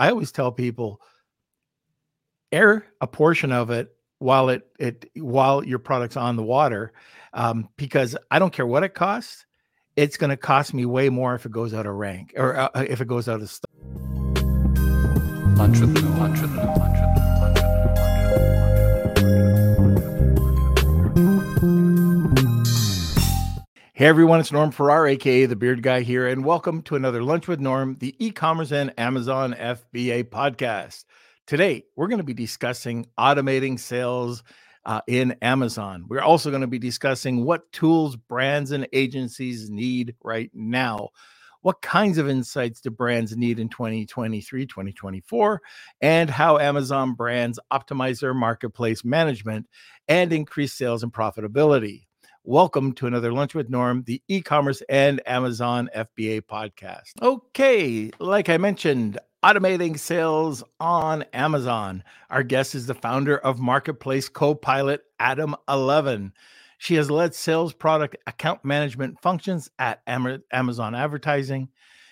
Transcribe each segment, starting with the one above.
I always tell people air a portion of it while it it while your product's on the water um, because I don't care what it costs. It's going to cost me way more if it goes out of rank or uh, if it goes out of stock. Hey everyone, it's Norm Farrar, aka the Beard Guy here, and welcome to another Lunch with Norm, the e-commerce and Amazon FBA podcast. Today, we're going to be discussing automating sales uh, in Amazon. We're also going to be discussing what tools brands and agencies need right now. What kinds of insights do brands need in 2023, 2024, and how Amazon brands optimize their marketplace management and increase sales and profitability. Welcome to another Lunch with Norm, the e commerce and Amazon FBA podcast. Okay, like I mentioned, automating sales on Amazon. Our guest is the founder of Marketplace Copilot, Atom 11. She has led sales product account management functions at Amazon Advertising.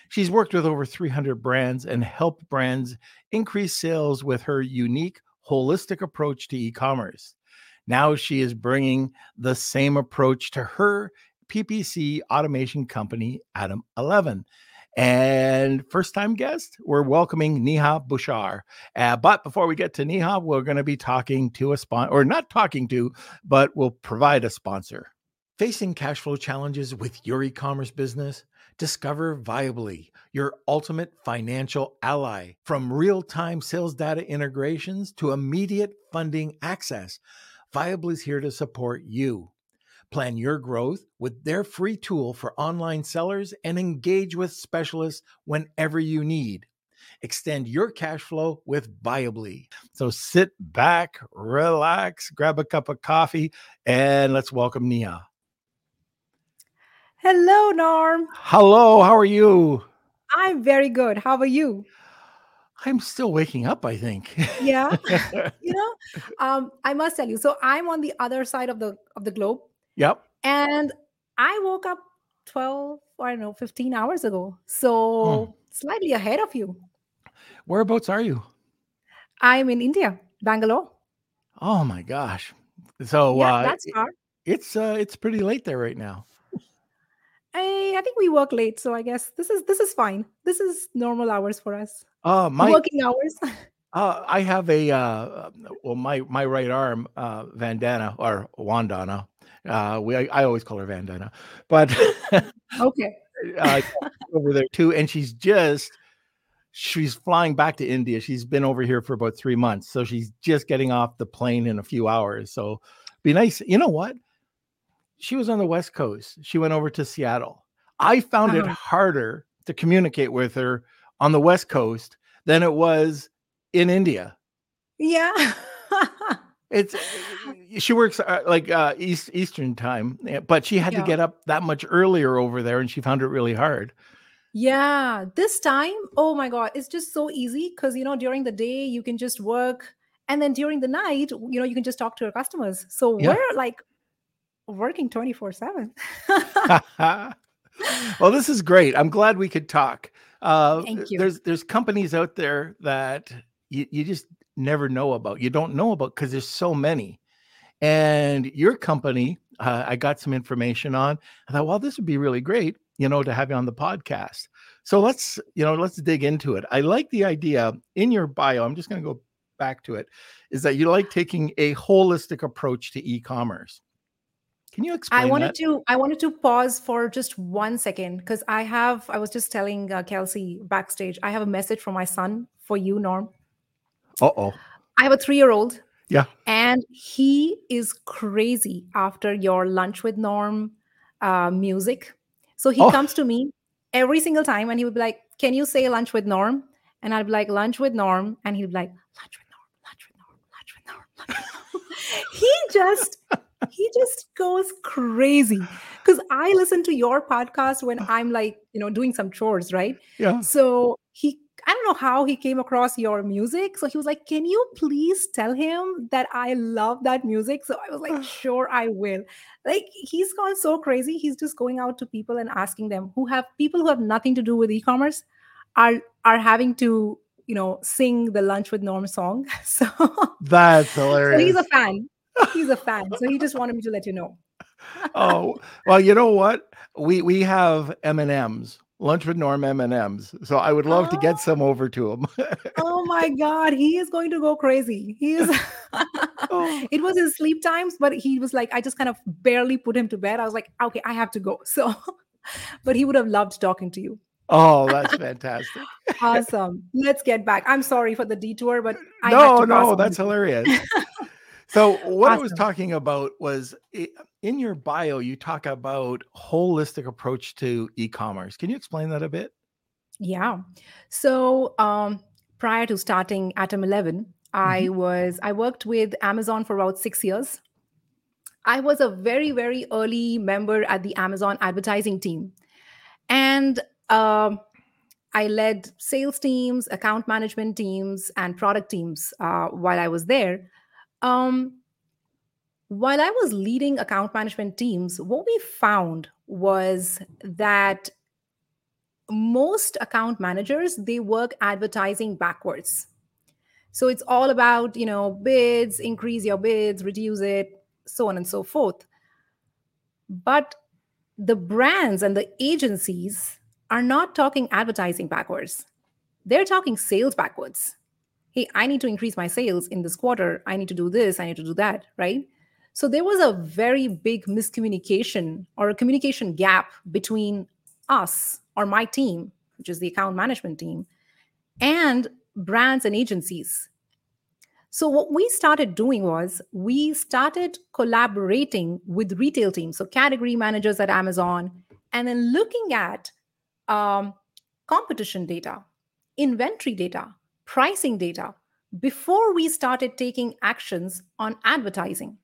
She's worked with over 300 brands and helped brands increase sales with her unique, holistic approach to e commerce. Now she is bringing the same approach to her PPC automation company, Atom 11. And first time guest, we're welcoming Neha Bhuchar. Uh, but before we get to Neha, we're going to be talking to a sponsor, or not talking to, but we'll provide a sponsor. Facing cash flow challenges with your e commerce business? Discover Viably, your ultimate financial ally. From real time sales data integrations to immediate funding access. Viably is here to support you. Plan your growth with their free tool for online sellers and engage with specialists whenever you need. Extend your cash flow with Viably. So sit back, relax, grab a cup of coffee, and let's welcome Neha. Hello, Norm. Hello, how are you? I'm very good. How are you? I'm still waking up, I think. Yeah. you know, um, I must tell you. So I'm on the other side of the of the globe. Yep. And I woke up 12 or I don't know, 15 hours ago. So hmm. slightly ahead of you. Whereabouts are you? I'm in India, Bangalore. Oh my gosh. So yeah, uh, that's far. It's uh it's pretty late there right now. I, I think we work late, so I guess this is this is fine. This is normal hours for us. Uh, my working hours. uh, I have a uh, well, my my right arm, uh, Vandana or Wandana. Uh, we I, I always call her Vandana, but okay, uh, over there too, and she's just she's flying back to India. She's been over here for about three months, so she's just getting off the plane in a few hours. So, be nice. You know what? She was on the West Coast. She went over to Seattle. I found uh-huh. it harder to communicate with her on the West Coast than it was in India. Yeah. it's she works uh, like uh, East Eastern time, eh, but she had yeah. to get up that much earlier over there, and she found it really hard. Yeah, this time, oh my god, it's just so easy because you know during the day you can just work, and then during the night, you know, you can just talk to your customers. So yeah. we're like working twenty four seven. Well, this is great. I'm glad we could talk. Uh, Thank you. There's there's companies out there that you, you just never know about. You don't know about because there's so many. And your company, uh, I got some information on. I thought, well, this would be really great, you know, to have you on the podcast. So let's, you know, let's dig into it. I like the idea in your bio. I'm just going to go back to it. Is that you like taking a holistic approach to e-commerce? Can you explain? I wanted that? to I wanted to pause for just one second because I have I was just telling uh, Kelsey backstage I have a message from my son for you, Norm. Uh oh. I have a three year old. Yeah. And he is crazy after your lunch with Norm uh, music. So he oh. comes to me every single time and he would be like, Can you say lunch with Norm? And I'd be like, Lunch with Norm. And he'd be like, Lunch with Norm, lunch with Norm, lunch with Norm, lunch with Norm. he just he just goes crazy because I listen to your podcast when uh-huh. I'm like, you know, doing some chores, right? Yeah. So he, I don't know how he came across your music. So he was like, Can you please tell him that I love that music? So I was like, Sure, I will. Like, he's gone so crazy. He's just going out to people and asking them who have people who have nothing to do with e commerce are are having to you know, sing the Lunch with Norm song. So that's hilarious. So he's a fan. He's a fan. So he just wanted me to let you know. oh well, you know what? We we have M and M's lunch with Norm M and M's. So I would love oh. to get oh. some over to him. oh my God, he is going to go crazy. He is. oh. It was his sleep times, but he was like, I just kind of barely put him to bed. I was like, okay, I have to go. So, but he would have loved talking to you. Oh, that's fantastic. awesome. Let's get back. I'm sorry for the detour, but I no, no, that's hilarious. So what awesome. I was talking about was in your bio, you talk about holistic approach to e-commerce. Can you explain that a bit? Yeah. So um, prior to starting Atom 11, mm-hmm. I was I worked with Amazon for about six years. I was a very very early member at the Amazon advertising team, and um, I led sales teams, account management teams, and product teams uh, while I was there. Um, while I was leading account management teams, what we found was that most account managers they work advertising backwards. So it's all about, you know, bids, increase your bids, reduce it, so on and so forth. But the brands and the agencies are not talking advertising backwards. They're talking sales backwards hey, I need to increase my sales in this quarter. I need to do this. I need to do that. Right. So there was a very big miscommunication or a communication gap between us or my team, which is the account management team, and brands and agencies. So what we started doing was we started collaborating with retail teams, so category managers at Amazon, and then looking at um, competition data, inventory data, pricing data before we started taking actions on advertising.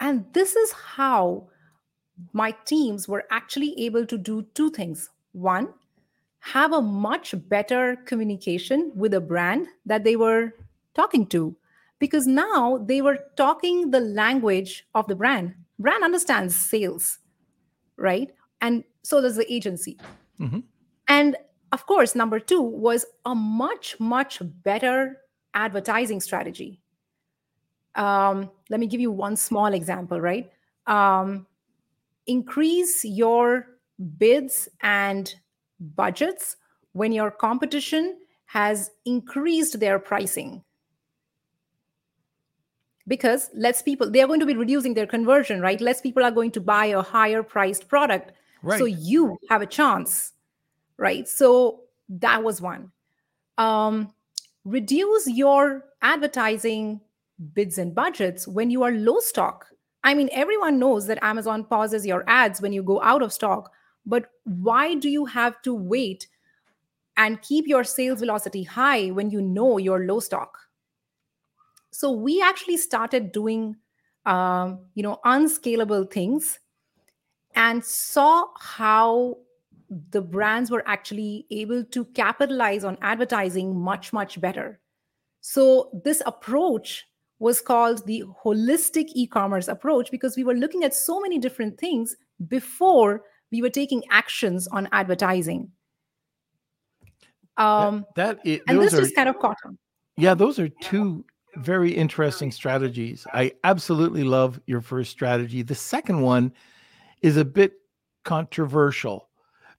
And this is how my teams were actually able to do two things. One, have a much better communication with a brand that they were talking to because now they were talking the language of the brand. Brand understands sales, right? And so does the agency. Mm-hmm. And of course, number two was a much, much better advertising strategy. Um, let me give you one small example, right? Um, increase your bids and budgets when your competition has increased their pricing because less people they're going to be reducing their conversion right less people are going to buy a higher priced product right. so you have a chance right? So that was one. Um, reduce your advertising bids and budgets when you are low stock. I mean, everyone knows that Amazon pauses your ads when you go out of stock, but why do you have to wait and keep your sales velocity high when you know you're low stock? So we actually started doing, um, you know, unscalable things and saw how the brands were actually able to capitalize on advertising much, much better. So, this approach was called the holistic e commerce approach because we were looking at so many different things before we were taking actions on advertising. Um, that, that it, and this are, just kind of caught on. Yeah, those are two very interesting strategies. I absolutely love your first strategy. The second one is a bit controversial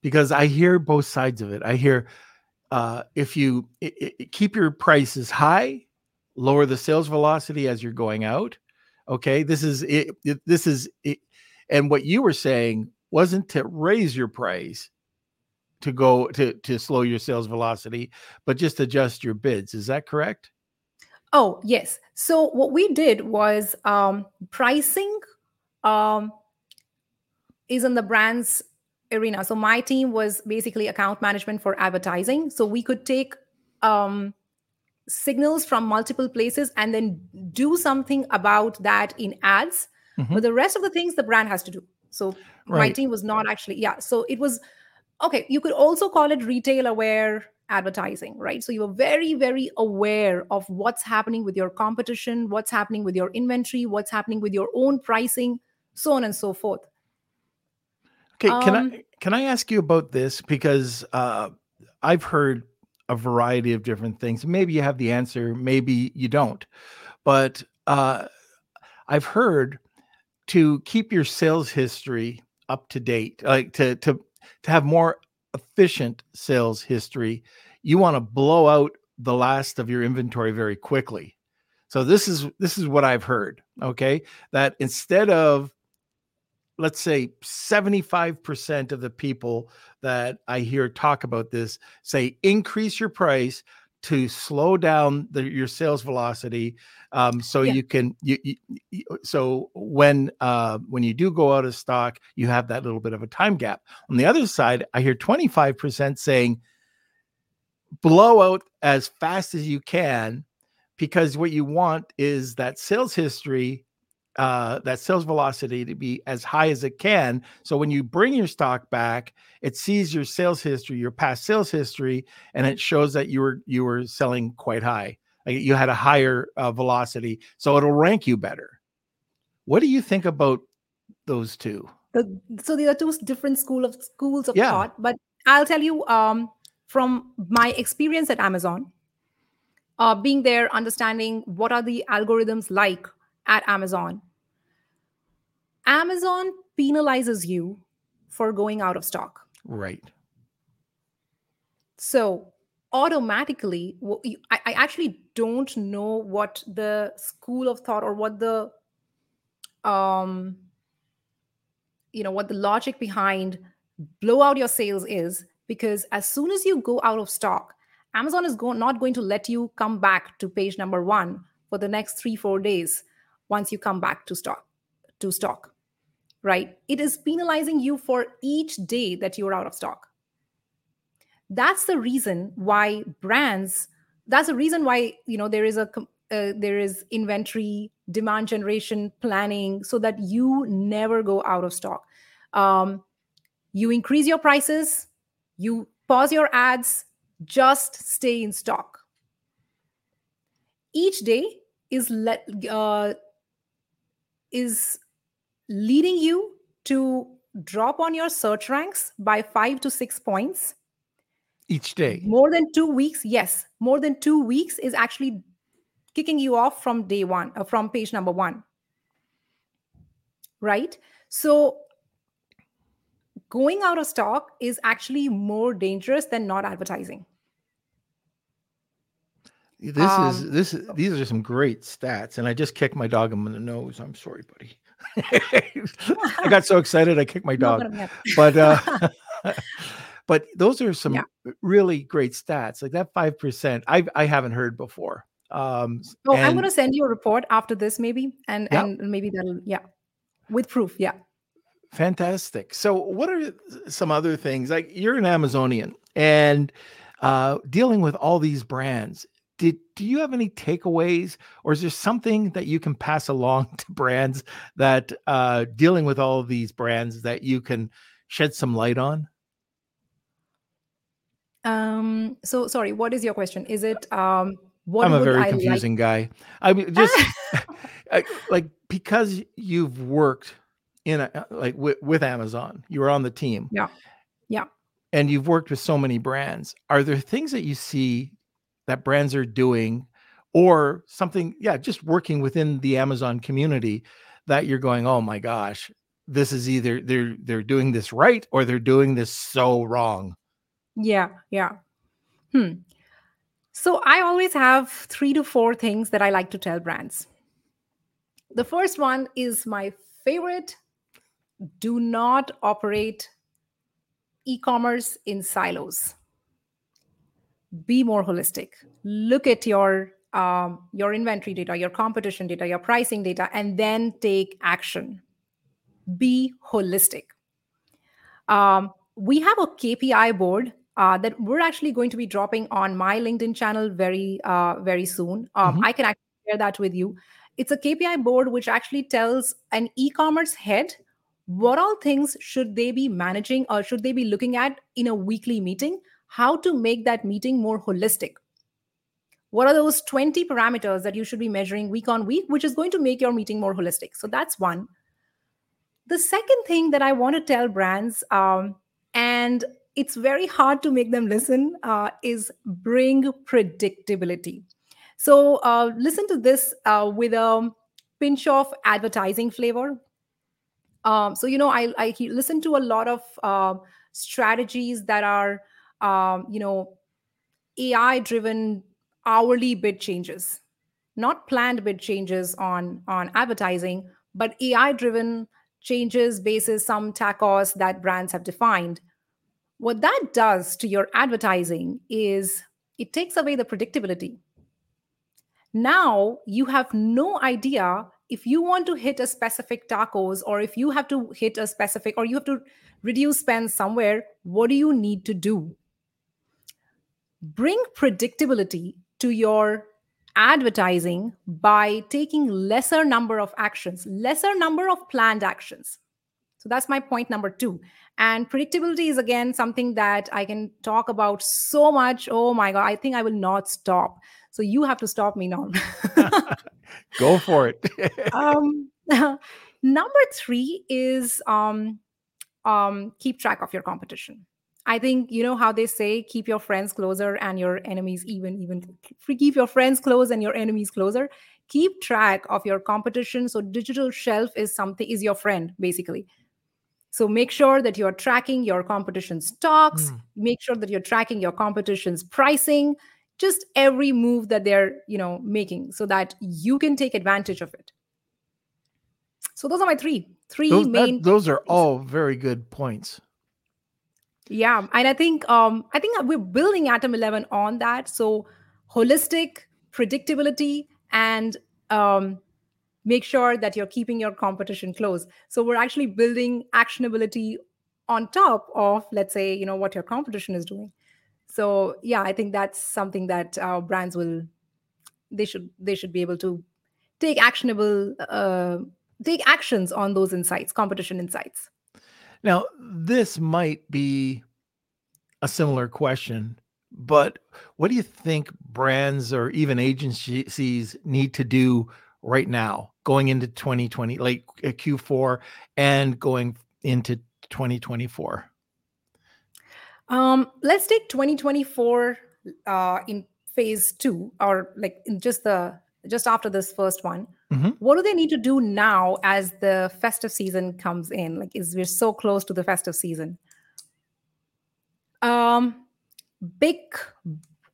because I hear both sides of it. I hear uh, if you it, it, keep your prices high, lower the sales velocity as you're going out. Okay, this is it. this is it, and what you were saying wasn't to raise your price to go to to slow your sales velocity, but just adjust your bids. Is that correct? Oh yes. So what we did was um, pricing um, is in the brand's arena. So my team was basically account management for advertising. So we could take um, signals from multiple places and then do something about that in ads. Mm-hmm. But the rest of the things the brand has to do. So right. my team was not actually, yeah. So it was okay. You could also call it retail aware advertising, right? So you were very, very aware of what's happening with your competition, what's happening with your inventory, what's happening with your own pricing, so on and so forth. Okay, can um, I can I ask you about this because uh, I've heard a variety of different things. Maybe you have the answer, maybe you don't. But uh, I've heard to keep your sales history up to date, like to to to have more efficient sales history, you want to blow out the last of your inventory very quickly. So this is this is what I've heard, okay? That instead of let's say 75% of the people that I hear talk about this say increase your price to slow down the, your sales velocity um, so yeah. you can you, you, you, so when uh, when you do go out of stock you have that little bit of a time gap on the other side i hear 25% saying blow out as fast as you can because what you want is that sales history uh, that sales velocity to be as high as it can. So when you bring your stock back, it sees your sales history, your past sales history, and it shows that you were you were selling quite high. Like you had a higher uh, velocity, so it'll rank you better. What do you think about those two? The, so there are two different school of schools of yeah. thought, but I'll tell you um, from my experience at Amazon, uh, being there, understanding what are the algorithms like at Amazon Amazon penalizes you for going out of stock. Right. So automatically, I, I actually don't know what the school of thought or what the um you know what the logic behind blow out your sales is because as soon as you go out of stock amazon is go- not going to let you come back to page number one for the next three four days once you come back to stock to stock right? It is penalizing you for each day that you're out of stock. That's the reason why brands, that's the reason why, you know, there is a, uh, there is inventory demand generation planning so that you never go out of stock. Um, you increase your prices, you pause your ads, just stay in stock. Each day is let uh, is leading you to drop on your search ranks by five to six points each day. More than two weeks, yes, more than two weeks is actually kicking you off from day one, uh, from page number one. Right? So going out of stock is actually more dangerous than not advertising. This um, is this is these are some great stats, and I just kicked my dog in the nose. I'm sorry, buddy. I got so excited I kicked my dog. but uh, but those are some yeah. really great stats. Like that five percent, I I haven't heard before. Um, oh, and, I'm going to send you a report after this, maybe, and yeah. and maybe that'll yeah, with proof. Yeah. Fantastic. So, what are some other things? Like you're an Amazonian and uh, dealing with all these brands did do you have any takeaways or is there something that you can pass along to brands that uh dealing with all of these brands that you can shed some light on? Um so sorry what is your question? Is it um what i'm a very I confusing like? guy. I mean just like because you've worked in a, like with, with amazon you were on the team. Yeah. Yeah. And you've worked with so many brands are there things that you see that brands are doing or something yeah just working within the amazon community that you're going oh my gosh this is either they're they're doing this right or they're doing this so wrong. Yeah yeah. Hmm. So i always have three to four things that i like to tell brands. The first one is my favorite do not operate e-commerce in silos be more holistic. Look at your um, your inventory data your competition data your pricing data and then take action. Be holistic. Um, we have a kpi board uh, that we're actually going to be dropping on my linkedin channel very uh, very soon. Um, mm-hmm. i can actually share that with you. It's a kpi board which actually tells an e-commerce head what all things should they be managing or should they be looking at in a weekly meeting how to make that meeting more holistic. What are those 20 parameters that you should be measuring week on week, which is going to make your meeting more holistic? So that's one. The second thing that I want to tell brands, um, and it's very hard to make them listen uh, is bring predictability. So uh, listen to this uh, with a pinch of advertising flavor. Um, so you know, I, I listen to a lot of uh, strategies that are um, you know AI driven hourly bid changes, not planned bid changes on on advertising, but AI driven changes basis some TACoS that brands have defined what that does to your advertising is it takes away the predictability. Now you have no idea if you want to hit a specific TACoS or if you have to hit a specific or you have to reduce spend somewhere, what do you need to do? Bring predictability to your advertising by taking lesser number of actions, lesser number of planned actions. So that's my point number two. And predictability is again something that I can talk about so much. Oh my God, I think I will not stop. So you have to stop me now. Go for it. um, number three is um, um, keep track of your competition. I think you know how they say keep your friends closer and your enemies even even keep your friends close and your enemies closer. Keep track of your competition. So digital shelf is something is your friend basically. So make sure that you're tracking your competition stocks, mm. make sure that you're tracking your competition's pricing, just every move that they're, you know, making so that you can take advantage of it. So those are my three, three those, main that, those are all very good points. Yeah, and I think um I think we're building Atom 11 on that. So holistic predictability and um make sure that you're keeping your competition close. So we're actually building actionability on top of let's say you know what your competition is doing. So yeah i think that's something that our brands will they should they should be able to take actionable uh, take actions on those insights competition insights now this might be a similar question but what do you think brands or even agencies need to do right now going into 2020 like uh, q4 and going into 2024 um let's take 2024 uh in phase two or like in just the just after this first one mm-hmm. what do they need to do now as the festive season comes in like is we're so close to the festive season um big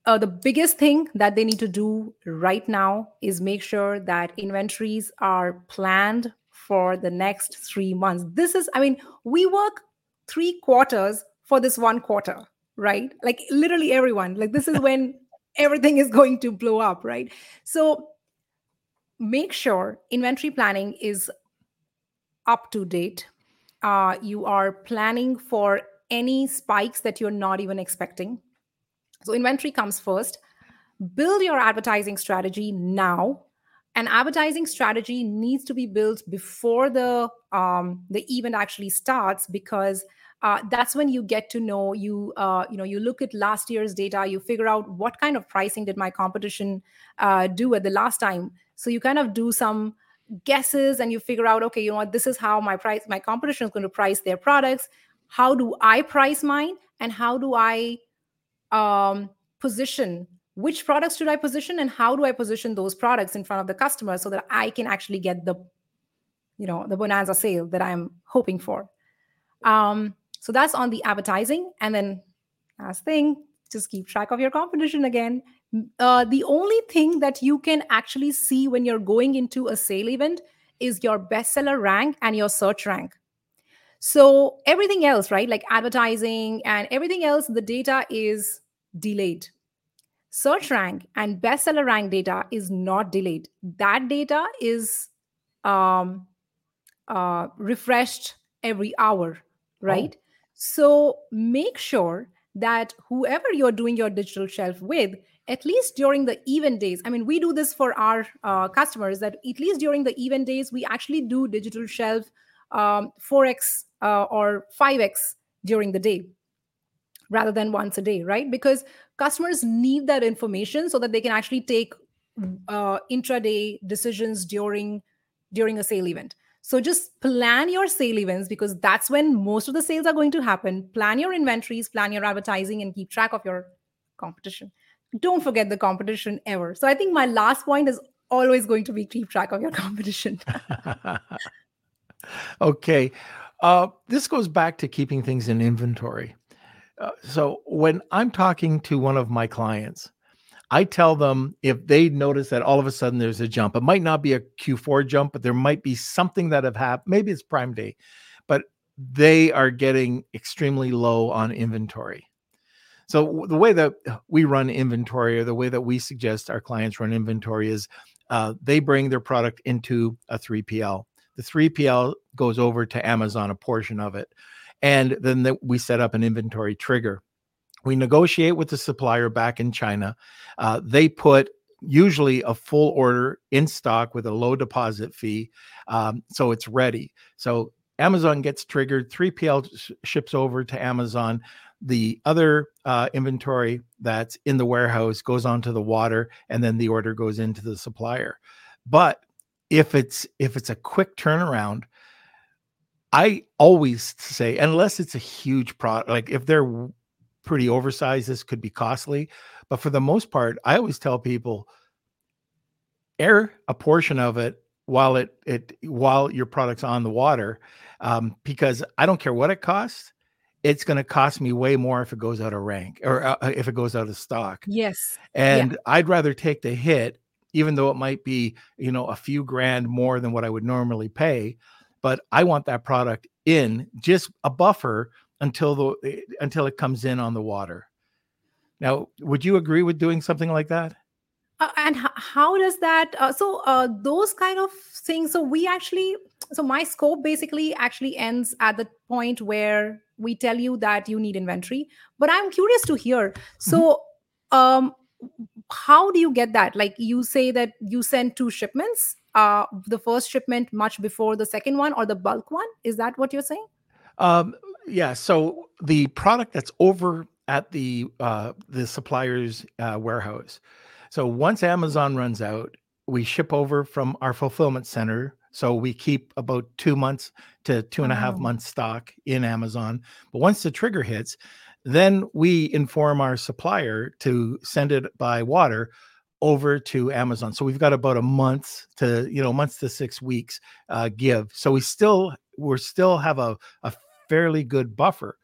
uh, the biggest thing that they need to do right now is make sure that inventories are planned for the next three months. This is, I mean, we work three quarters for this one quarter, right? Like literally everyone. Like this is when everything is going to blow up, right? So make sure inventory planning is up to date. Uh, you are planning for any spikes that you're not even expecting so inventory comes first. Build your advertising strategy now. An advertising strategy needs to be built before the um, the event actually starts because uh, that's when you get to know you uh, you know you look at last year's data you figure out what kind of pricing did my competition uh, do at the last time so you kind of do some guesses and you figure out okay you know what this is how my price my competition is going to price their products. How do i price mine? And how do i um, position which products should i position and how do i position those products in front of the customer so that i can actually get the you know the bonanza sale that i'm hoping for? Um, so that's on the advertising. And then last thing just keep track of your competition again uh, the only thing that you can actually see when you're going into a sale event is your bestseller rank and your search rank so everything else right like advertising and everything else the data is delayed. Search rank and bestseller rank data is not delayed. That data is um, uh, refreshed every hour, right? Oh. So make sure that whoever you're doing your digital shelf with, at least during the event days, I mean, we do this for our uh, customers that at least during the event days, we actually do digital shelf um, 4x uh, or 5x during the day rather than once a day, right? Because customers need that information so that they can actually take uh, intraday decisions during during a sale event. So just plan your sale events because that's when most of the sales are going to happen. Plan your inventories, plan your advertising, and keep track of your competition. Don't forget the competition ever. So I think my last point is always going to be keep track of your competition. okay. Uh, this goes back to keeping things in inventory. Uh, so when I'm talking to one of my clients, I tell them if they notice that all of a sudden there's a jump, it might not be a Q4 jump, but there might be something that have happened. Maybe it's Prime Day, but they are getting extremely low on inventory. So the way that we run inventory, or the way that we suggest our clients run inventory, is uh, they bring their product into a 3PL. The 3PL goes over to Amazon a portion of it, and then the, we set up an inventory trigger we negotiate with the supplier back in China. Uh, they put usually a full order in stock with a low deposit fee. Um, so it's ready. So Amazon gets triggered, 3PL sh- ships over to Amazon. The other uh, inventory that's in the warehouse goes onto the water, and then the order goes into the supplier. But if it's if it's a quick turnaround, I always say, unless it's a huge product, like if they're pretty oversized. This could be costly, but for the most part, I always tell people air a portion of it while it it while your product's on the water, um, because I don't care what it costs. It's going to cost me way more if it goes out of rank or uh, uh, if it goes out of stock. Yes, and yeah. I'd rather take the hit, even though it might be you know a few grand more than what I would normally pay. But I want that product in just a buffer until the eh, until it comes in on the water. Now, would you agree with doing something like that? Uh, and h- how does that? Uh, so uh, those kind of things. So we actually, so my scope basically actually ends at the point where we tell you that you need inventory. But I'm curious to hear. So, mm-hmm. um, how do you get that? Like you say that you send two shipments. Uh, the first shipment much before the second one, or the bulk one. Is that what you're saying? Um, yeah. So the product that's over at the uh, the supplier's uh, warehouse. So once Amazon runs out, we ship over from our fulfillment center. So we keep about two months to two and a half oh. months stock in Amazon. But once the trigger hits, then we inform our supplier to send it by water over to Amazon. So we've got about a month to, you know, months to six weeks uh, give. So we still we're still have a, a fairly good buffer.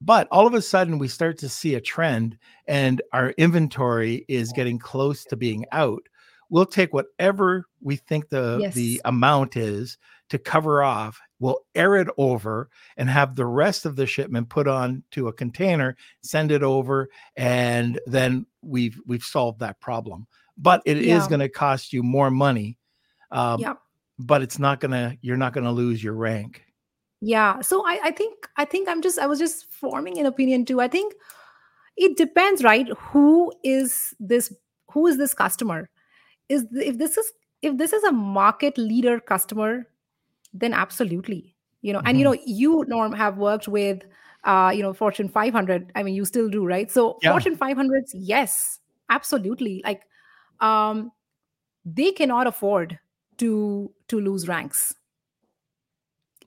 But all of a sudden, we start to see a trend, and our inventory is getting close to being out. We'll take whatever we think the yes. the amount is to cover off. We'll air it over and have the rest of the shipment put on to a container, send it over, and then we've we've solved that problem. But it yeah. is going to cost you more money. Um, yeah. But it's not gonna. You're not going to lose your rank. Yeah. So I, I think I think I'm just I was just forming an opinion too. I think it depends, right? Who is this who is this customer? Is if this is if this is a market leader customer, then absolutely. You know, mm-hmm. and you mm-hmm. know, you Norm have worked with uh, you know, Fortune 500. I mean, you still do, right? So yeah. Fortune 500s, yes, absolutely. Like um they cannot afford to to lose ranks.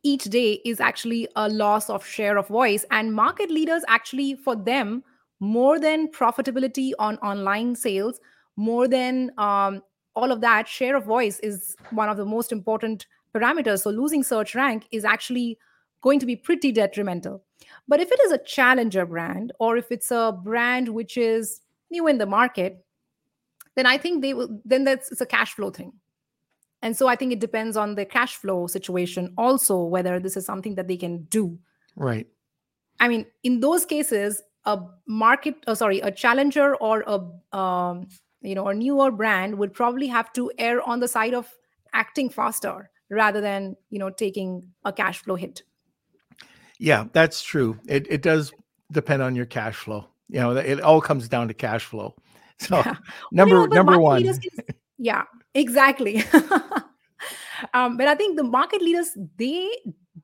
Each day is actually a loss of share of voice and market leaders actually for them more than profitability on online sales more than um, all of that share of voice is one of the most important parameters. So losing search rank is actually going to be pretty detrimental. But if it is a challenger brand or if it's a brand which is new in the market then i think they will then that's it's a cash flow thing and so I think it depends on the cash flow situation also, whether this is something that they can do. Right. I mean, in those cases, a market, oh, sorry, a challenger or a, um, you know, a newer brand would probably have to err on the side of acting faster rather than, you know, taking a cash flow hit. Yeah, that's true. It, it does depend on your cash flow. You know, it all comes down to cash flow. So yeah. number well, number one. Can, yeah, exactly. um, but I think the market leaders they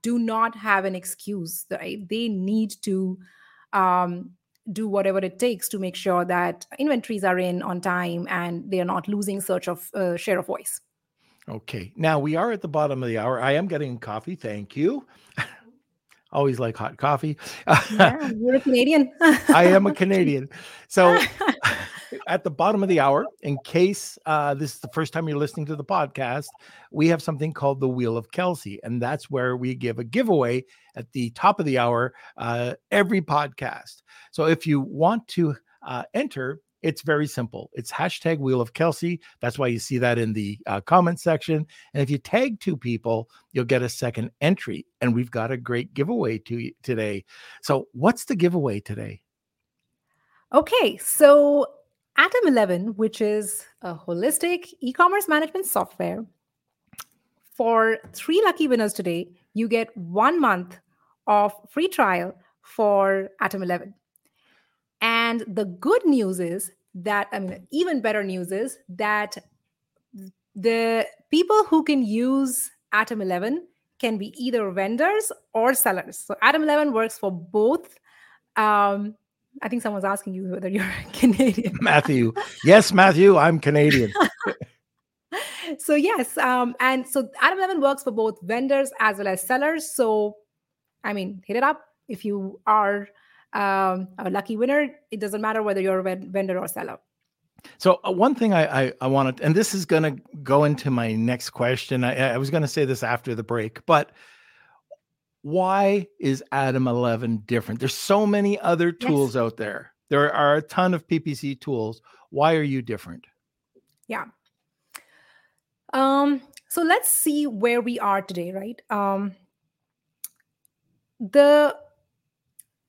do not have an excuse, right? They need to um, do whatever it takes to make sure that inventories are in on time and they are not losing search of uh, share of voice. Okay. Now we are at the bottom of the hour. I am getting coffee. Thank you. Always like hot coffee. Yeah, you're a Canadian. I am a Canadian. So at the bottom of the hour, in case uh, this is the first time you're listening to the podcast, we have something called the Wheel of Kelsey. And that's where we give a giveaway at the top of the hour uh, every podcast. So if you want to uh, enter, it's very simple. It's hashtag Wheel of Kelsey. That's why you see that in the uh, comment section. And if you tag two people, you'll get a second entry. And we've got a great giveaway to today. So, what's the giveaway today? Okay, so Atom 11, which is a holistic e commerce management software, for three lucky winners today, you get one month of free trial for Atom 11. And the good news is that, I mean, even better news is that the people who can use Atom 11 can be either vendors or sellers. So Atom 11 works for both. Um, I think someone's asking you whether you're Canadian. Matthew. Yes, Matthew, I'm Canadian. so yes, um, and so Atom 11 works for both vendors as well as sellers. So, I mean, hit it up if you are um, a lucky winner. It doesn't matter whether you're a vendor or seller. So uh, one thing I, I, I wanted, and this is going to go into my next question. I, I was going to say this after the break, but why is Atom 11 different? There's so many other tools yes. out there. There are a ton of PPC tools. Why are you different? Yeah. Um, so let's see where we are today, right? Um, the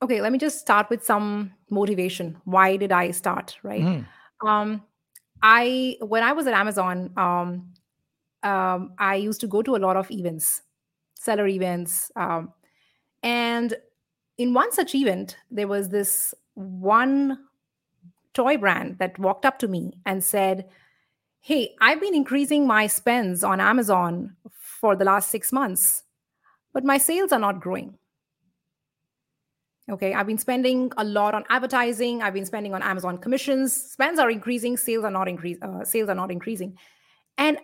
okay let me just start with some motivation why did i start right mm. um i when i was at amazon um, um i used to go to a lot of events seller events um and in one such event there was this one toy brand that walked up to me and said hey i've been increasing my spends on amazon for the last 6 months but my sales are not growing Okay, I've been spending a lot on advertising. I've been spending on Amazon commissions. Spends are increasing, sales are not increase. Uh, sales are not increasing, and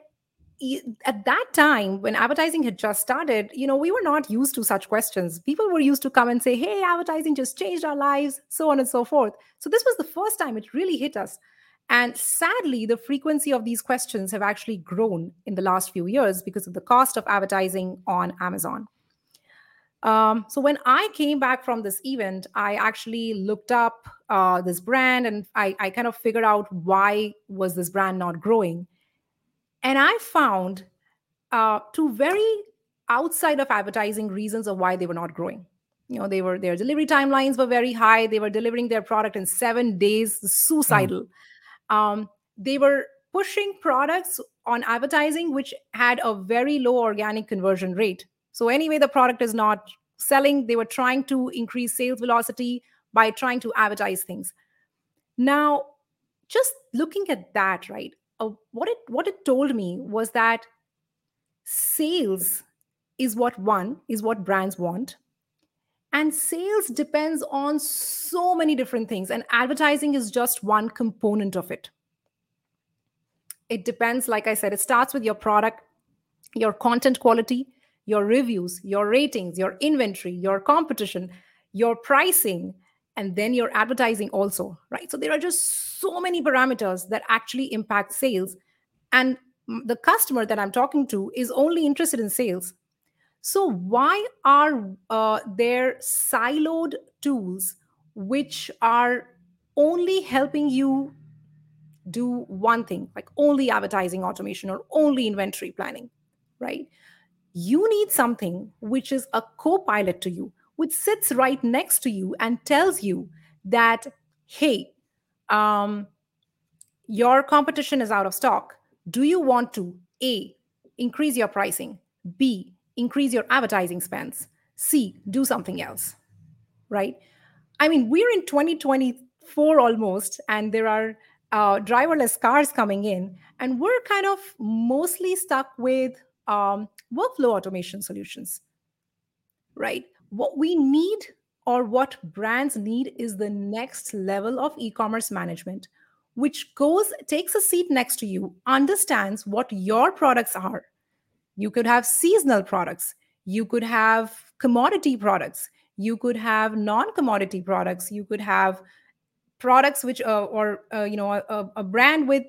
at that time when advertising had just started you know we were not used to such questions. People were used to come and say hey advertising just changed our lives so on and so forth. So this was the first time it really hit us. And sadly the frequency of these questions have actually grown in the last few years because of the cost of advertising on amazon. Um, so when I came back from this event, I actually looked up uh, this brand and I, I kind of figured out why was this brand not growing. And I found uh, two very outside of advertising reasons of why they were not growing. You know, they were their delivery timelines were very high. They were delivering their product in seven days, suicidal. Mm. Um, they were pushing products on advertising which had a very low organic conversion rate so, anyway, the product is not selling. They were trying to increase sales velocity by trying to advertise things. Now, just looking at that, right? What it what it told me was that sales is what one is what brands want and sales depends on so many different things and advertising is just one component of it it depends like i said it starts with your product your content quality your reviews, your ratings, your inventory, your competition, your pricing, and then your advertising also, right? So there are just so many parameters that actually impact sales. And the customer that I'm talking to is only interested in sales. So, why are uh, there siloed tools which are only helping you do one thing, like only advertising automation or only inventory planning, right? you need something which is a co pilot to you, which sits right next to you and tells you that, hey, um, your competition is out of stock. Do you want to A, increase your pricing, B, increase your advertising spends, C, do something else? Right? I mean, we're in 2024 almost, and there are uh, driverless cars coming in, and we're kind of mostly stuck with um, workflow automation solutions, right? What we need or what brands need is the next level of e commerce management which goes takes a seat next to you understands what your products are. You could have seasonal products. You could have commodity products. You could have non-commodity products. You could have products which uh, or uh, you know a, a brand with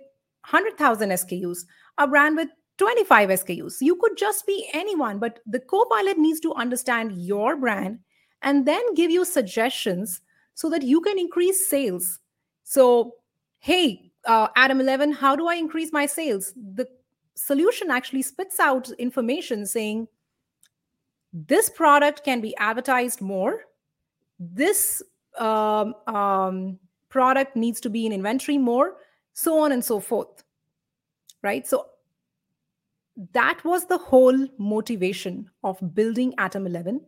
100000 skus a brand with 25 skus you could just be anyone but the co-pilot needs to understand your brand and then give you suggestions so that you can increase sales. So hey uh, Atom 11 how do i increase my sales? The solution actually spits out information saying this product can be advertised more. This um, um, product needs to be in inventory more so on and so forth right? So that was the whole motivation of building atom 11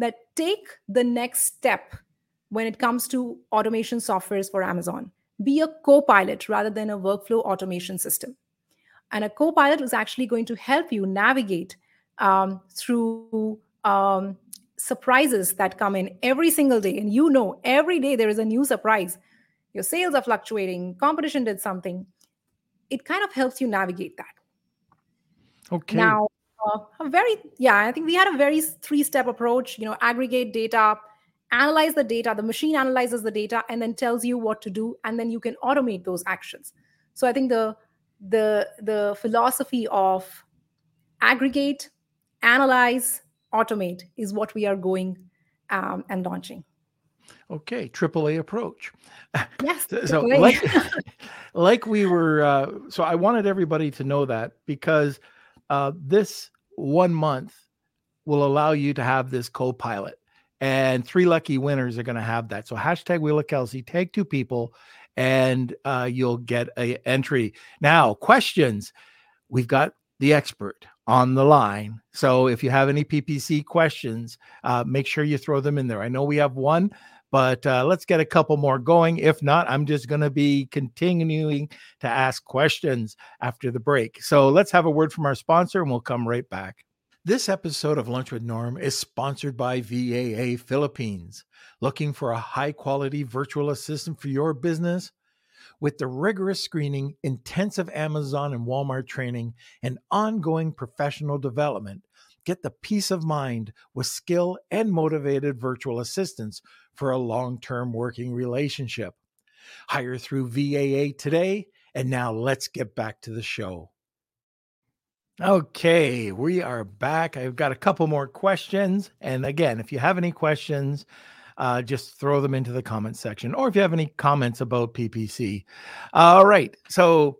that take the next step when it comes to automation softwares for amazon. Be a co-pilot rather than a workflow automation system. And a co-pilot is actually going to help you navigate um, through um, surprises that come in every single day. And you know every day there is a new surprise. Your sales are fluctuating competition did something. It kind of helps you navigate that. Okay. Now a very yeah i think we had a very three step approach you know aggregate data analyze the data the machine analyzes the data and then tells you what to do and then you can automate those actions. So i think the the the philosophy of aggregate analyze automate is what we are going um, and launching. Okay AAA approach. Yes so like, like we were uh, so i wanted everybody to know that because uh, this one month will allow you to have this co-pilot and three lucky winners are going to have that. So hashtag wheel of kelsey tag two people and uh, you'll get a entry. Now questions. We've got the expert on the line so if you have any ppc questions uh, make sure you throw them in there. I know we have one but uh, let's get a couple more going. If not, I'm just going to be continuing to ask questions after the break. So let's have a word from our sponsor and we'll come right back. This episode of Lunch with Norm is sponsored by VAA Philippines. Looking for a high quality virtual assistant for your business? With the rigorous screening, intensive Amazon and Walmart training, and ongoing professional development, get the peace of mind with skill and motivated virtual assistants for a long term working relationship. Hire through VAA today. And now let's get back to the show. Okay, we are back. I've got a couple more questions. And again, if you have any questions, uh, just throw them into the comment section. Or if you have any comments about PPC. All right. So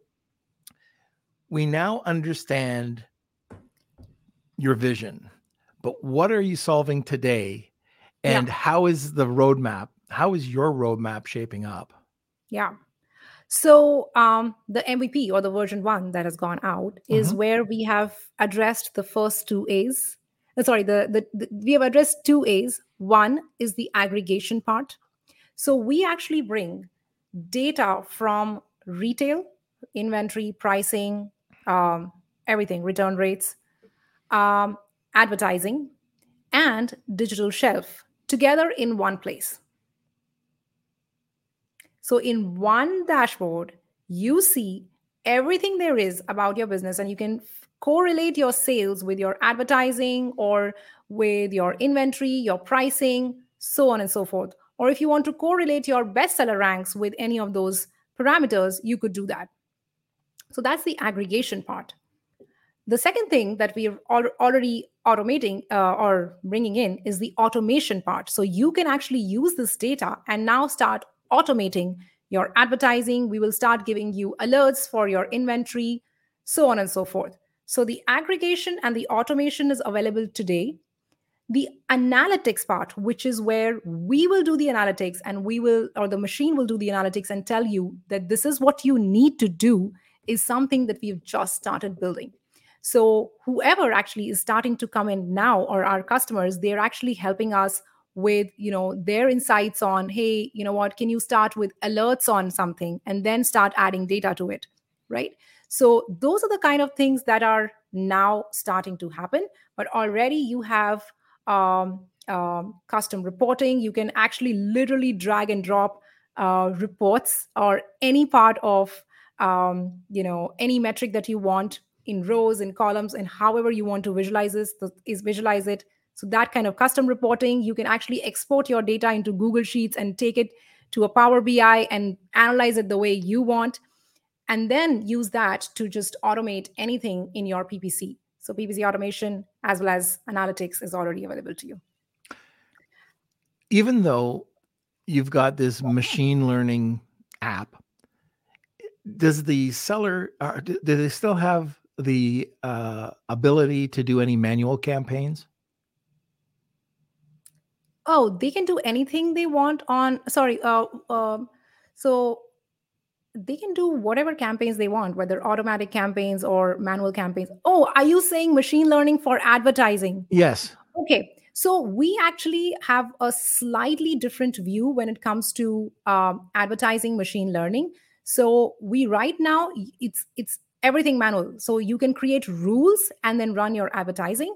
we now understand your vision, but what are you solving today? And yeah. how is the roadmap? How is your roadmap shaping up? Yeah. So um, the MVP or the version one that has gone out is mm-hmm. where we have addressed the first two A's. Uh, sorry, the, the, the we have addressed two A's. One is the aggregation part. So we actually bring data from retail, inventory, pricing, um, everything, return rates, um, advertising, and digital shelf together in one place. So, in one dashboard, you see everything there is about your business, and you can f- correlate your sales with your advertising or with your inventory, your pricing, so on and so forth. Or if you want to correlate your bestseller ranks with any of those parameters, you could do that. So, that's the aggregation part. The second thing that we're al- already automating uh, or bringing in is the automation part. So you can actually use this data and now start automating your advertising. We will start giving you alerts for your inventory, so on and so forth. So the aggregation and the automation is available today. The analytics part, which is where we will do the analytics and we will, or the machine will do the analytics and tell you that this is what you need to do, is something that we've just started building. So whoever actually is starting to come in now or our customers, they're actually helping us with you know their insights on hey you know what? Can you start with alerts on something and then start adding data to it right? So those are the kind of things that are now starting to happen but already you have um, um, custom reporting. You can actually literally drag and drop uh, reports or any part of um, you know any metric that you want in rows in columns and however you want to visualize this is visualize it. So that kind of custom reporting you can actually export your data into google sheets and take it to a power bi and analyze it the way you want and then use that to just automate anything in your ppc so ppc automation as well as analytics is already available to you. Even though you've got this machine learning app does the seller uh, do they still have the uh, ability to do any manual campaigns? Oh they can do anything they want on sorry uh, um, so they can do whatever campaigns they want whether automatic campaigns or manual campaigns. Oh are you saying machine learning for advertising? Yes. Okay so we actually have a slightly different view when it comes to um, advertising machine learning. So we right now it's it's everything manual. So you can create rules and then run your advertising.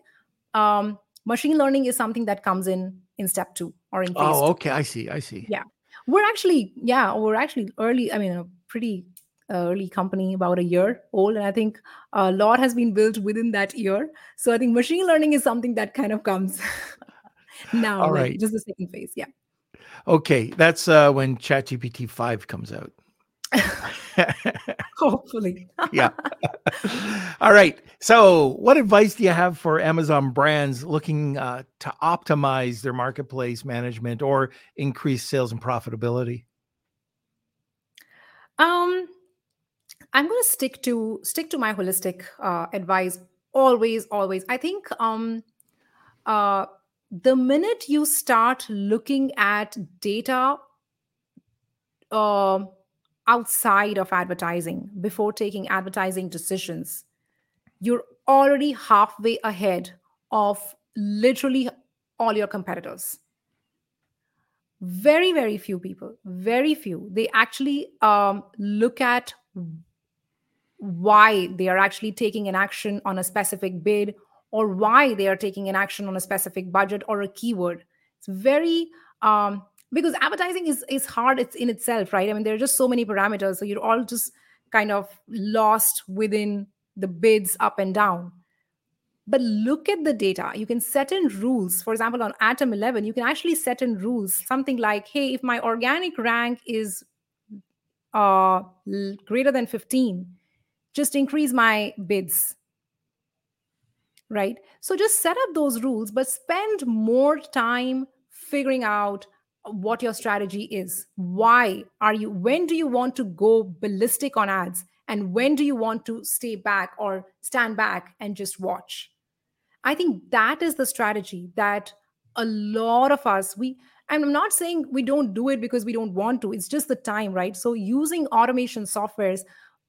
Um, machine learning is something that comes in in step two or in phase oh two. okay. I see. I see. Yeah. We're actually yeah we're actually early i mean a pretty early company about a year old and i think a lot has been built within that year. So i think machine learning is something that kind of comes now All like right. just the second phase yeah. Okay. That's uh when chatgpt 5 comes out hopefully yeah. All right. So, what advice do you have for Amazon brands looking uh, to optimize their marketplace management or increase sales and profitability? um i'm going to stick to stick to my holistic uh, advice always always i think um uh the minute you start looking at data uh, outside of advertising before taking advertising decisions you're already halfway ahead of literally all your competitors. Very very few people very few they actually um, look at why they are actually taking an action on a specific bid or why they are taking an action on a specific budget or a keyword. It's very um, because advertising is is hard it's in itself right? I mean there are just so many parameters so you're all just kind of lost within the bids up and down. But look at the data. You can set in rules. For example on atom 11 you can actually set in rules something like hey if my organic rank is uh greater than 15 just increase my bids. Right? So just set up those rules but spend more time figuring out what your strategy is. Why are you when do you want to go ballistic on ads? And when do you want to stay back or stand back and just watch? I think that is the strategy that a lot of us we and i'm not saying we don't do it because we don't want to it's just the time right? So using automation softwares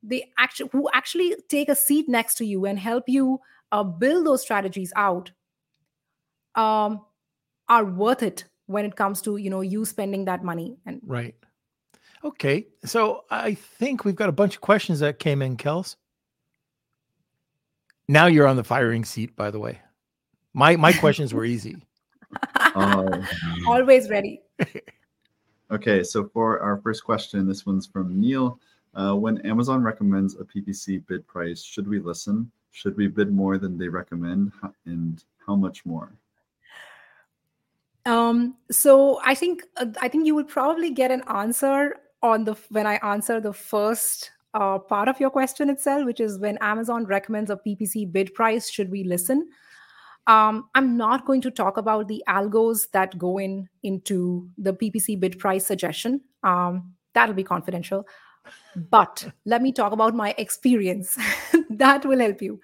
they actually who actually take a seat next to you and help you uh, build those strategies out um, are worth it when it comes to you know you spending that money and Right. Okay. So, I think we've got a bunch of questions that came in, Kels. Now you're on the firing seat, by the way. My my questions were easy. Uh, always ready okay, so for our first question, this one's from Neil. Uh, when Amazon recommends a PPC bid price, should we listen? Should we bid more than they recommend, and how much more? Um so i think uh, i think you will probably get an answer on the when i answer the first uh, part of your question itself which is when amazon recommends a ppc bid price should we listen? Um, i'm not going to talk about the algos that go in into the ppc bid price suggestion. Um, that'll be confidential. But let me talk about my experience. That will help you.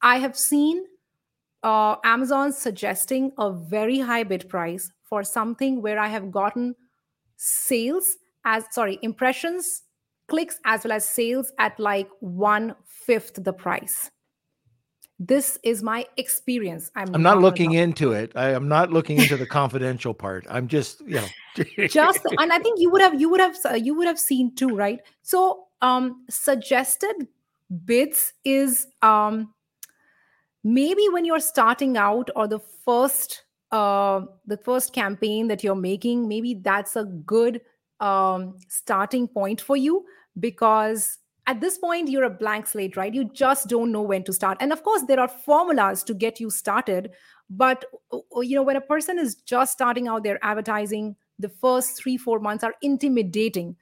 I have seen uh, Amazon suggesting a very high bid price for something where I have gotten sales as sorry impressions, clicks as well as sales at like one fifth the price. This is my experience. I'm, I'm not looking into it. I am not looking into the confidential part. I'm just, you know, just and I think you would have you would have uh, you would have seen too, right? So um suggested bids is um maybe when you're starting out or the first uh the first campaign that you're making maybe that's a good um, starting point for you because at this point you're a blank slate right? You just don't know when to start. And of course there are formulas to get you started but you know when a person is just starting out their advertising the first 3 4 months are intimidating.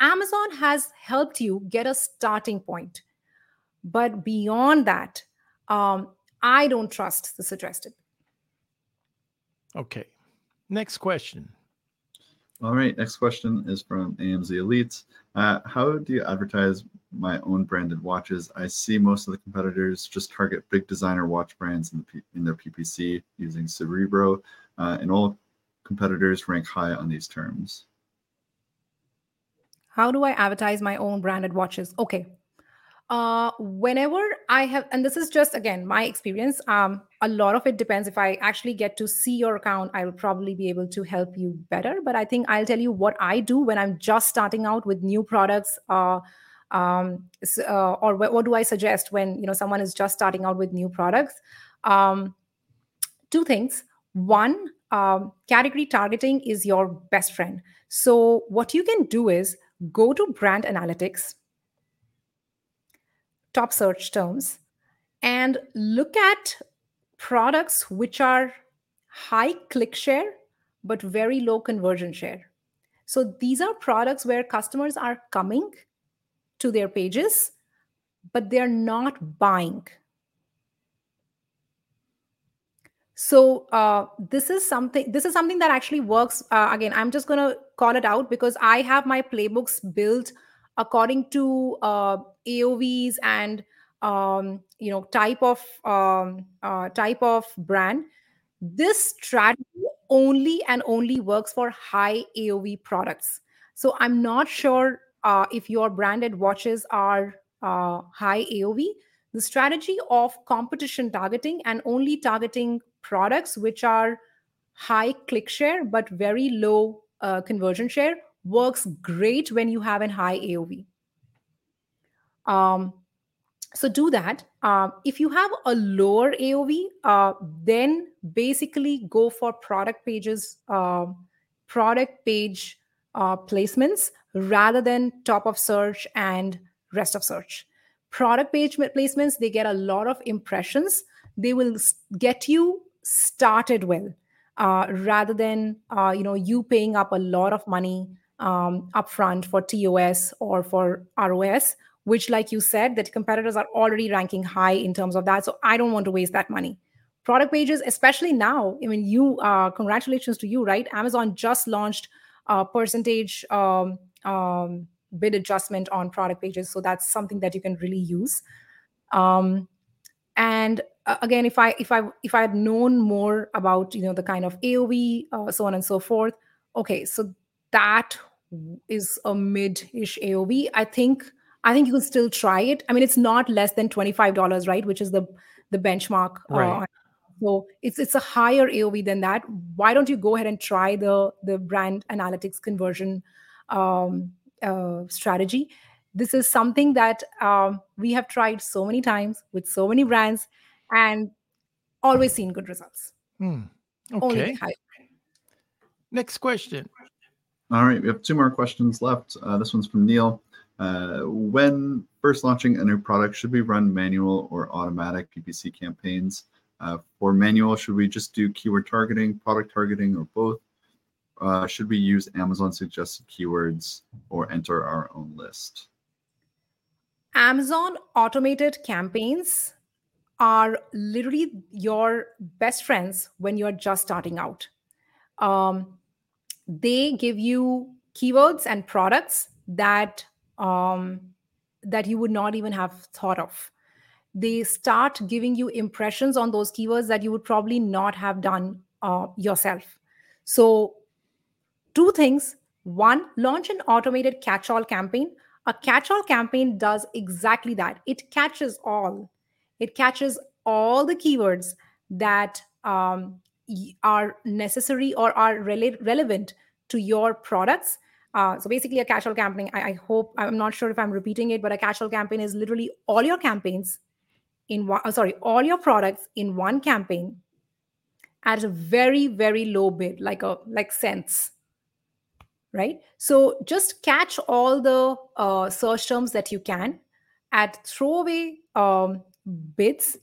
Amazon has helped you get a starting point. But beyond that um, i don't trust the suggested okay next question all right, next question is from AMZ Elites. Uh, how do you advertise my own branded watches? I see most of the competitors just target big designer watch brands in, the, in their PPC using Cerebro, uh, and all competitors rank high on these terms. How do I advertise my own branded watches? Okay, uh, whenever I have, and this is just again my experience, um, a lot of it depends. If I actually get to see your account, I will probably be able to help you better. But I think I'll tell you what I do when I'm just starting out with new products. Uh, um, uh, or what, what, do I suggest when you know someone is just starting out with new products? Um, two things. One, um, category targeting is your best friend. So what you can do is go to brand analytics top search terms and look at products which are high click share but very low conversion share. So these are products where customers are coming to their pages, but they're not buying. So uh, this is something. This is something that actually works. Uh, again, I'm just going to call it out because I have my playbooks built according to uh, AOVs and um, you know type of um, uh, type of brand. This strategy only and only works for high AOV products. So I'm not sure uh, if your branded watches are uh, high AOV. The strategy of competition targeting and only targeting products which are high click share but very low uh, conversion share works great when you have a high AOV. Um, so do that. Uh, if you have a lower AOV, uh, then basically go for product pages, uh, product page uh, placements rather than top of search and rest of search. Product page placements, they get a lot of impressions. They will get you started well, uh, rather than uh, you know you paying up a lot of money um, upfront for TOS or for ROS which like you said that competitors are already ranking high in terms of that. So i don't want to waste that money. Product pages especially now i mean you uh, congratulations to you right? Amazon just launched a percentage um, um, bid adjustment on product pages. So that's something that you can really use. Um, and uh, again if i if i if i had known more about you know the kind of aov uh, so on and so forth okay so that is a mid-ish aov i think I think you can still try it. I mean, it's not less than $25, right? Which is the the benchmark. Uh, right. Uh, so it's it's a higher AOV than that. Why don't you go ahead and try the the brand analytics conversion um, uh, strategy? This is something that um, we have tried so many times with so many brands, and always seen good results. Hmm. Okay. Next question. All right, we have two more questions left. Uh, this one's from Neil. Uh, when first launching a new product, should we run manual or automatic PPC campaigns? Uh, for manual, should we just do keyword targeting, product targeting, or both? Uh, should we use Amazon suggested keywords or enter our own list? Amazon automated campaigns are literally your best friends when you're just starting out. Um, they give you keywords and products that um, that you would not even have thought of. They start giving you impressions on those keywords that you would probably not have done uh, yourself. So, two things. One, launch an automated catch all campaign. A catch all campaign does exactly that. It catches all. It catches all the keywords that um, are necessary or are rele- relevant to your products uh, so basically, a catch-all campaign. I, I, hope I'm not sure if I'm repeating it, but a catch-all campaign is literally all your campaigns in one. Oh, sorry, all your products in one campaign at a very very low bid, like a like cents, right? So just catch all the uh, search terms that you can, at throwaway um, bids,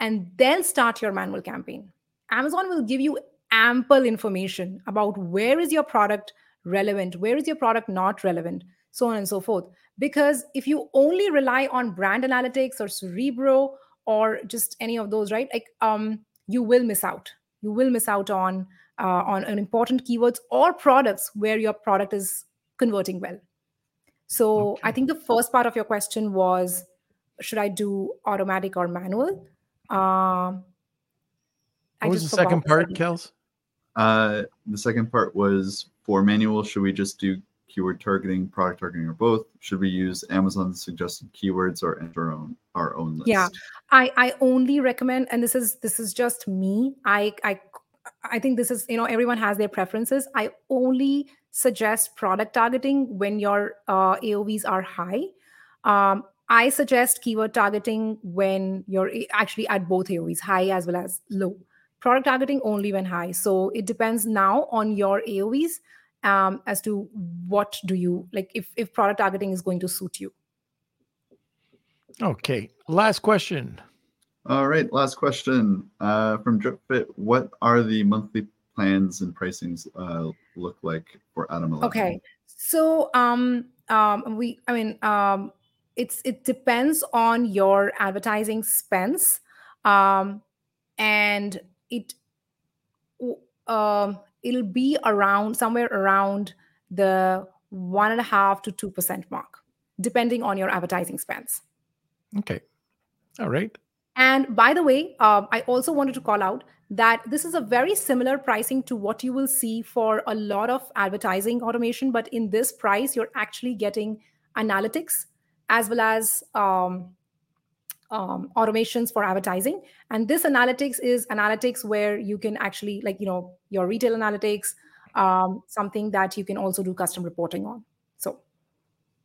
and then start your manual campaign. Amazon will give you ample information about where is your product relevant, where is your product not relevant, so on and so forth. Because if you only rely on brand analytics or Cerebro or just any of those, right? Like um, you will miss out. You will miss out on uh, on an important keywords or products where your product is converting well. So okay. I think the first part of your question was, should I do automatic or manual? Um, what was the second part, Kels? Uh, the second part was for manual. Should we just do keyword targeting, product targeting, or both? Should we use Amazon's suggested keywords or enter our own our own list? Yeah, I I only recommend, and this is this is just me. I I I think this is you know everyone has their preferences. I only suggest product targeting when your uh, AOVs are high. Um, I suggest keyword targeting when you're actually at both AOVs, high as well as low. Product targeting only when high. So it depends now on your AOVs um, as to what do you like if if product targeting is going to suit you. Okay, last question. All right, last question uh, from DripFit. What are the monthly plans and pricings uh, look like for Atom 11? Okay, so um, um, we, I mean, um, it's it depends on your advertising spends, um, and it um, it'll be around somewhere around the one and a half to two percent mark, depending on your advertising spends. Okay, all right. And by the way, um, I also wanted to call out that this is a very similar pricing to what you will see for a lot of advertising automation. But in this price, you're actually getting analytics as well as um, um, automations for advertising. And this analytics is analytics where you can actually, like, you know, your retail analytics, um, something that you can also do custom reporting on. So,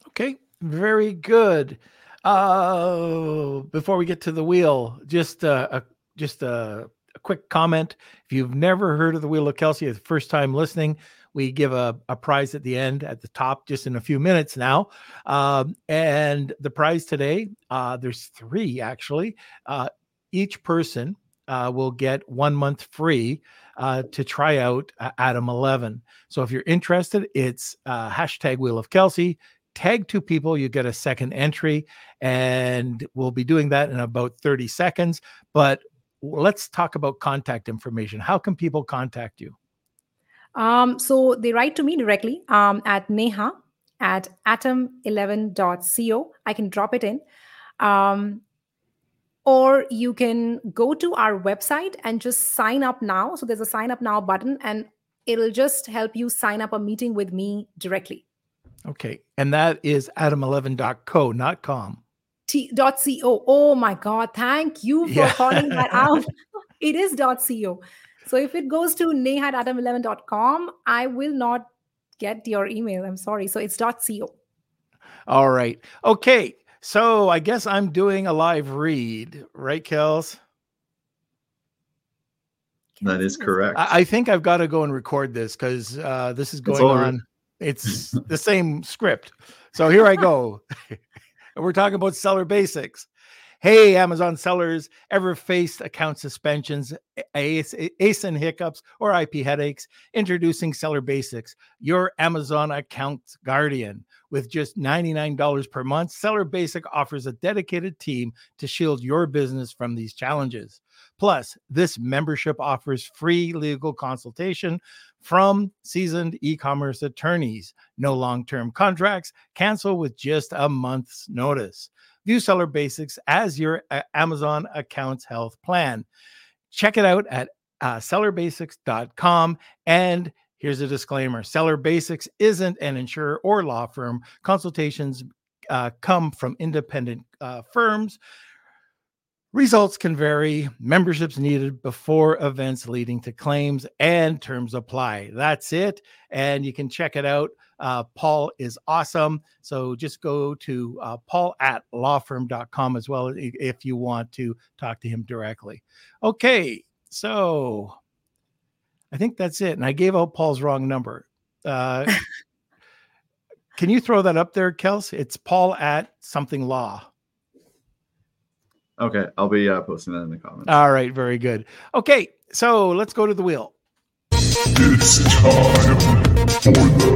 okay, very good. Uh, before we get to the wheel, just uh, a just a, a, quick comment. If you've never heard of the Wheel of Kelsey, the first time listening, we give a, a prize at the end, at the top, just in a few minutes now. Um, and the prize today, uh, there's three actually. Uh, each person uh, will get one month free uh, to try out uh, Atom 11. So if you're interested, it's uh, hashtag Wheel of Kelsey tag two people, you get a second entry. And we'll be doing that in about 30 seconds. But let's talk about contact information. How can people contact you? Um, so they write to me directly um, at neha at atom11.co. I can drop it in. Um, or you can go to our website and just sign up now. So there's a sign up now button, and it'll just help you sign up a meeting with me directly. Okay. And that is atom11.co, not com. T- dot .co. Oh my God. Thank you for yeah. calling that out. it is dot .co. So if it goes to neha@atom11.com, I will not get your email. I'm sorry. So it's dot .co. All right. Okay. So I guess I'm doing a live read, right, Kels? That is correct. I, I think I've got to go and record this because uh, this is going on. It's the same script. So here I go. we're talking about seller basics. Hey, Amazon sellers, ever faced account suspensions, ASIN hiccups, or IP headaches? Introducing Seller Basics, your Amazon account guardian. With just $99 per month, Seller Basic offers a dedicated team to shield your business from these challenges. Plus, this membership offers free legal consultation from seasoned e commerce attorneys. No long term contracts, cancel with just a month's notice. View Seller Basics as your uh, Amazon accounts health plan. Check it out at uh, sellerbasics.com. And here's a disclaimer Seller Basics isn't an insurer or law firm. Consultations uh, come from independent uh, firms. Results can vary. Memberships needed before events leading to claims and terms apply. That's it. And you can check it out. Uh, Paul is awesome. So just go to uh, paul at lawfirm.com as well if you want to talk to him directly. Okay. So I think that's it. And I gave out Paul's wrong number. Uh, Can you throw that up there, Kels? It's Paul at something law. Okay, I'll be uh, posting that in the comments. All right, very good. Okay, so let's go to the wheel. It's time for the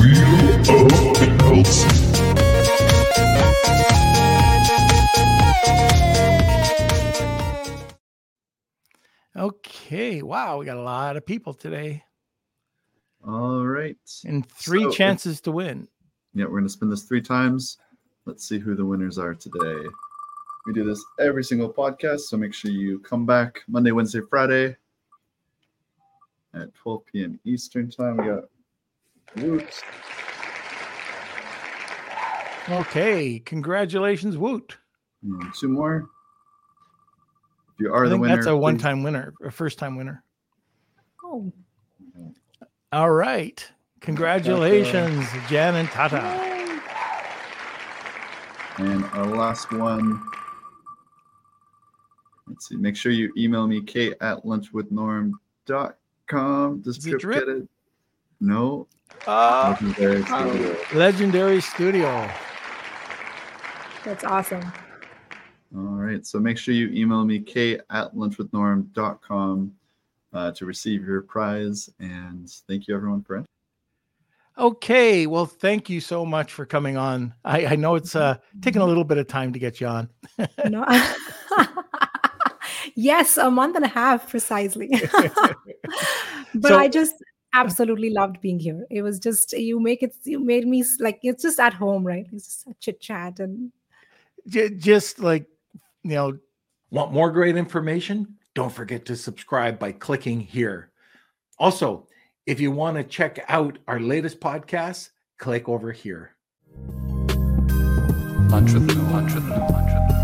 Wheel of Kelsey. Okay, wow, we got a lot of people today All right. and three So- chances to win. Yeah, we're gonna spin this three times. Let's see who the winners are today. We do this every single podcast, so make sure you come back Monday, Wednesday, Friday at 12 p.m. Eastern time. We got Woot. Okay, congratulations, Woot. and two more. If you are I the winner, that's a one-time winner, a first-time winner. Oh, All right, congratulations, Jan and Tata. And our last one. Let's see. Make sure you email me, kate at lunchwithnorm.com. Does Is it Trip Drip? get it? No. Uh, Legendary Studio. Legendary Studio. That's awesome. All right. So make sure you email me, kate at lunchwithnorm.com uh, to receive your prize. And thank you, everyone, for it. Okay, well, thank you so much for coming on. I, I know it's uh, taking a little bit of time to get you on. No. Yes, a month and a half precisely. but So- I just uh-huh. absolutely loved being here. It was just you make it you made me like it's just at home, right? It's just a chit chat and J- just like you know want more great information? Don't forget to subscribe by clicking here. Also if you want to check out our latest podcast click over here. Lunch with Lunch with Lunch with